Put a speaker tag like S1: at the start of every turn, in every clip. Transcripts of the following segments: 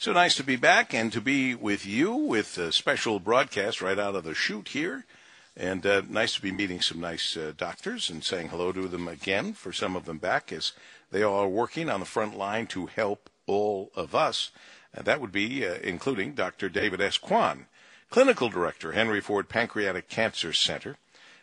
S1: So nice to be back and to be with you with a special broadcast right out of the chute here. And uh, nice to be meeting some nice uh, doctors and saying hello to them again for some of them back as they are working on the front line to help all of us. And that would be uh, including Dr. David S. Kwon, Clinical Director, Henry Ford Pancreatic Cancer Center.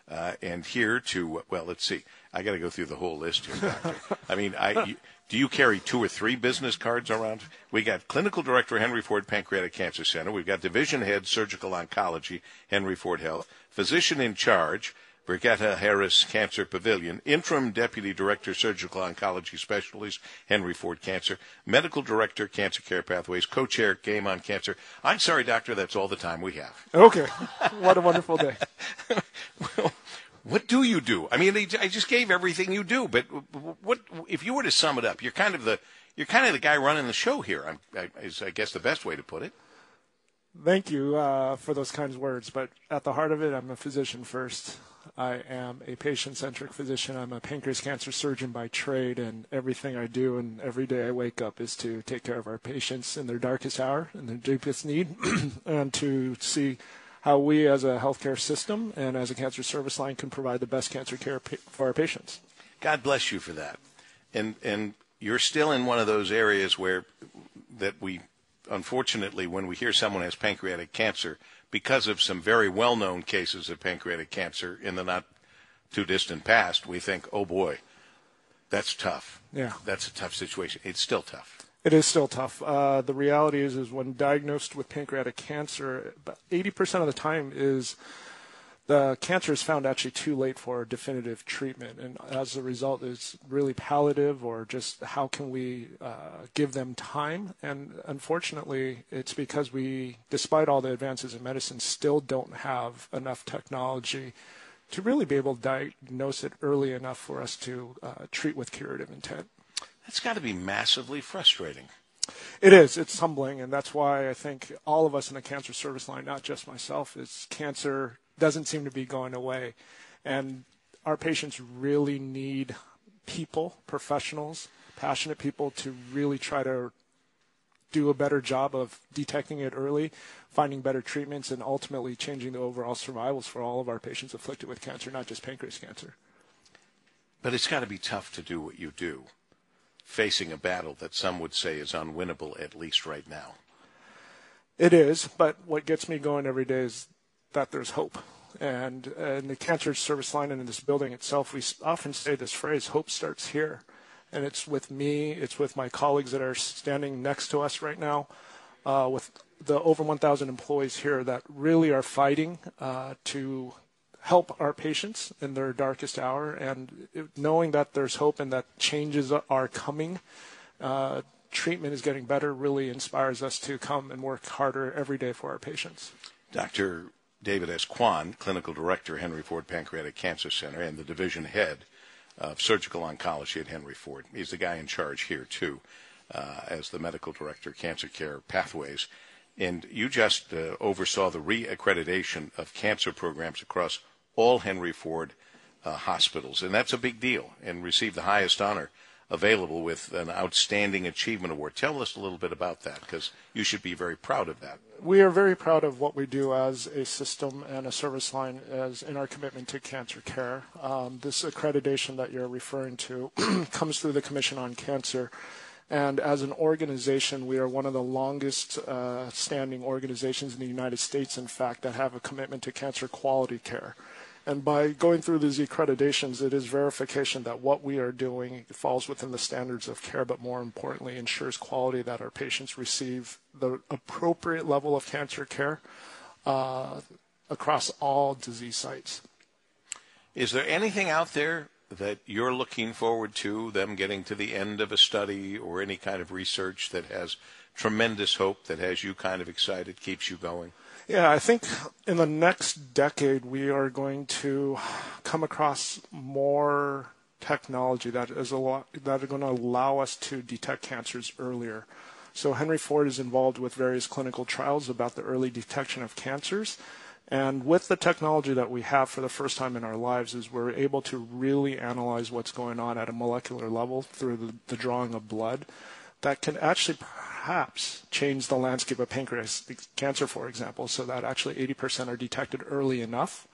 S1: Uh, and here to, well, let's see. I got to go through the whole list here, Doctor. I mean, I, you, do you carry two or three business cards around? We got Clinical Director, Henry Ford Pancreatic Cancer Center. We've got Division Head, Surgical Oncology, Henry Ford Health. Physician in Charge, Brigitte Harris Cancer Pavilion, Interim Deputy Director, Surgical Oncology Specialties, Henry Ford Cancer, Medical Director, Cancer Care Pathways, Co-Chair, Game on Cancer. I'm sorry, Doctor, that's all the time we have.
S2: Okay. What a wonderful day.
S1: what do you do? I mean, I just gave everything you do, but what if you were to sum it up? You're kind of the you're kind of the guy running the show here. I, is I guess the best way to put it.
S2: Thank you uh, for those kinds of words, but at the heart of it, I'm a physician first. I am a patient-centric physician. I'm a pancreas cancer surgeon by trade, and everything I do and every day I wake up is to take care of our patients in their darkest hour, and their deepest need, and to see how we as a healthcare system and as a cancer service line can provide the best cancer care for our patients.
S1: God bless you for that. And and you're still in one of those areas where that we unfortunately when we hear someone has pancreatic cancer because of some very well-known cases of pancreatic cancer in the not too distant past, we think, "Oh boy, that's tough."
S2: Yeah.
S1: That's a tough situation. It's still tough.
S2: It is still tough. Uh, the reality is, is when diagnosed with pancreatic cancer, about 80% of the time is the cancer is found actually too late for definitive treatment, and as a result, it's really palliative or just how can we uh, give them time. And unfortunately, it's because we, despite all the advances in medicine, still don't have enough technology to really be able to diagnose it early enough for us to uh, treat with curative intent.
S1: That's got to be massively frustrating.
S2: It is. It's humbling, and that's why I think all of us in the cancer service line, not just myself, is cancer doesn't seem to be going away, and our patients really need people, professionals, passionate people to really try to do a better job of detecting it early, finding better treatments, and ultimately changing the overall survivals for all of our patients afflicted with cancer, not just pancreas cancer.
S1: But it's got to be tough to do what you do facing a battle that some would say is unwinnable, at least right now.
S2: It is, but what gets me going every day is that there's hope. And in the cancer service line and in this building itself, we often say this phrase, hope starts here. And it's with me, it's with my colleagues that are standing next to us right now, uh, with the over 1,000 employees here that really are fighting uh, to help our patients in their darkest hour. And knowing that there's hope and that changes are coming, uh, treatment is getting better, really inspires us to come and work harder every day for our patients.
S1: Dr. David S. Kwon, Clinical Director, Henry Ford Pancreatic Cancer Center, and the Division Head of Surgical Oncology at Henry Ford. He's the guy in charge here, too, uh, as the Medical Director, Cancer Care Pathways. And you just uh, oversaw the re-accreditation of cancer programs across all Henry Ford uh, hospitals, and that's a big deal, and received the highest honor available with an outstanding achievement award. Tell us a little bit about that, because you should be very proud of that.
S2: We are very proud of what we do as a system and a service line as in our commitment to cancer care. Um, this accreditation that you're referring to comes through the Commission on Cancer. And as an organization, we are one of the longest uh, standing organizations in the United States, in fact, that have a commitment to cancer quality care. And by going through these accreditations, it is verification that what we are doing falls within the standards of care, but more importantly, ensures quality that our patients receive the appropriate level of cancer care uh, across all disease sites.
S1: Is there anything out there that you're looking forward to, them getting to the end of a study or any kind of research that has tremendous hope, that has you kind of excited, keeps you going?
S2: Yeah, I think in the next decade we are going to come across more technology that is a lot, that are going to allow us to detect cancers earlier. So Henry Ford is involved with various clinical trials about the early detection of cancers. And with the technology that we have for the first time in our lives is we're able to really analyze what's going on at a molecular level through the, the drawing of blood that can actually perhaps change the landscape of pancreatic cancer, for example, so that actually 80% are detected early enough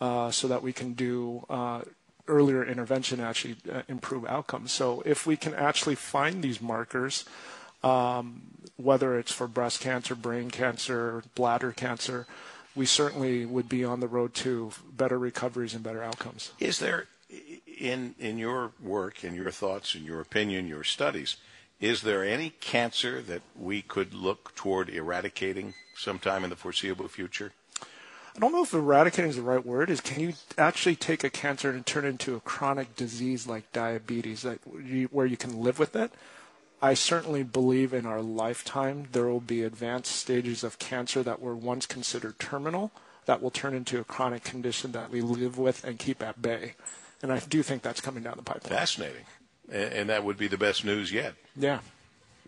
S2: uh, so that we can do uh, earlier intervention and actually uh, improve outcomes. So if we can actually find these markers, um, whether it's for breast cancer, brain cancer, bladder cancer, we certainly would be on the road to better recoveries and better outcomes.
S1: Is there, in in your work, in your thoughts, in your opinion, your studies, is there any cancer that we could look toward eradicating sometime in the foreseeable future?
S2: I don't know if eradicating is the right word. Is can you actually take a cancer and turn it into a chronic disease like diabetes, that you, where you can live with it? I certainly believe in our lifetime there will be advanced stages of cancer that were once considered terminal that will turn into a chronic condition that we live with and keep at bay. And I do think that's coming down the pipeline.
S1: Fascinating. And that would be the best news yet.
S2: Yeah.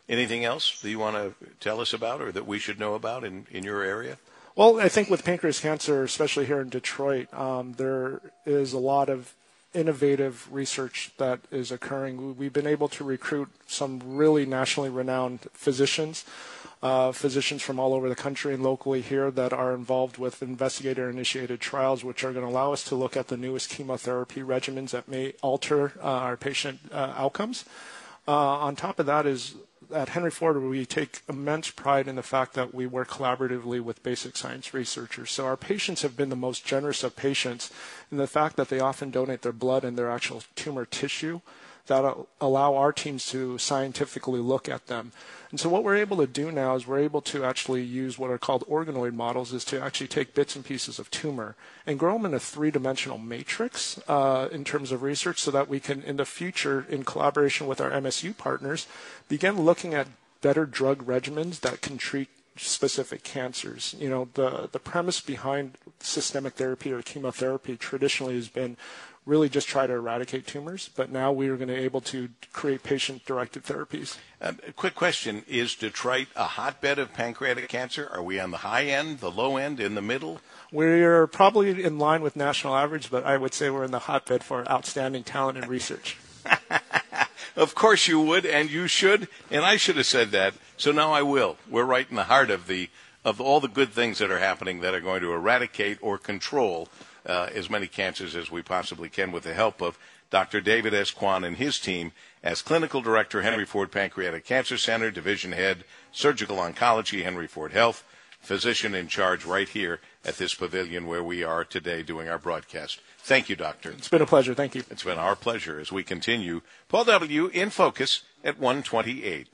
S1: Anything else that you want to tell us about or that we should know about in, in your area?
S2: Well, I think with pancreas cancer, especially here in Detroit, um, there is a lot of innovative research that is occurring. We've been able to recruit some really nationally renowned physicians, uh, physicians from all over the country and locally here that are involved with investigator initiated trials, which are going to allow us to look at the newest chemotherapy regimens that may alter uh, our patient uh, outcomes. Uh, on top of that is at Henry Ford, we take immense pride in the fact that we work collaboratively with basic science researchers. So our patients have been the most generous of patients in the fact that they often donate their blood and their actual tumor tissue that allow our teams to scientifically look at them. And so what we're able to do now is we're able to actually use what are called organoid models is to actually take bits and pieces of tumor and grow them in a three-dimensional matrix uh, in terms of research so that we can in the future in collaboration with our MSU partners begin looking at better drug regimens that can treat specific cancers. You know, the, the premise behind systemic therapy or chemotherapy traditionally has been really just try to eradicate tumors, but now we are going to be able to create patient-directed therapies.
S1: Um, a quick question: Is Detroit a hotbed of pancreatic cancer? Are we on the high end, the low end, in the middle?
S2: We're probably in line with national average, but I would say we're in the hotbed for outstanding talent and research.
S1: of course you would, and you should, and I should have said that. So now I will. We're right in the heart of the of all the good things that are happening that are going to eradicate or control uh, as many cancers as we possibly can with the help of Dr. David S. Kwon and his team as Clinical Director, Henry Ford Pancreatic Cancer Center, Division Head, Surgical Oncology, Henry Ford Health, physician in charge right here at this pavilion where we are today doing our broadcast. Thank you, Doctor.
S2: It's been a pleasure. Thank you.
S1: It's been our pleasure as we continue. Paul W. in focus at 128.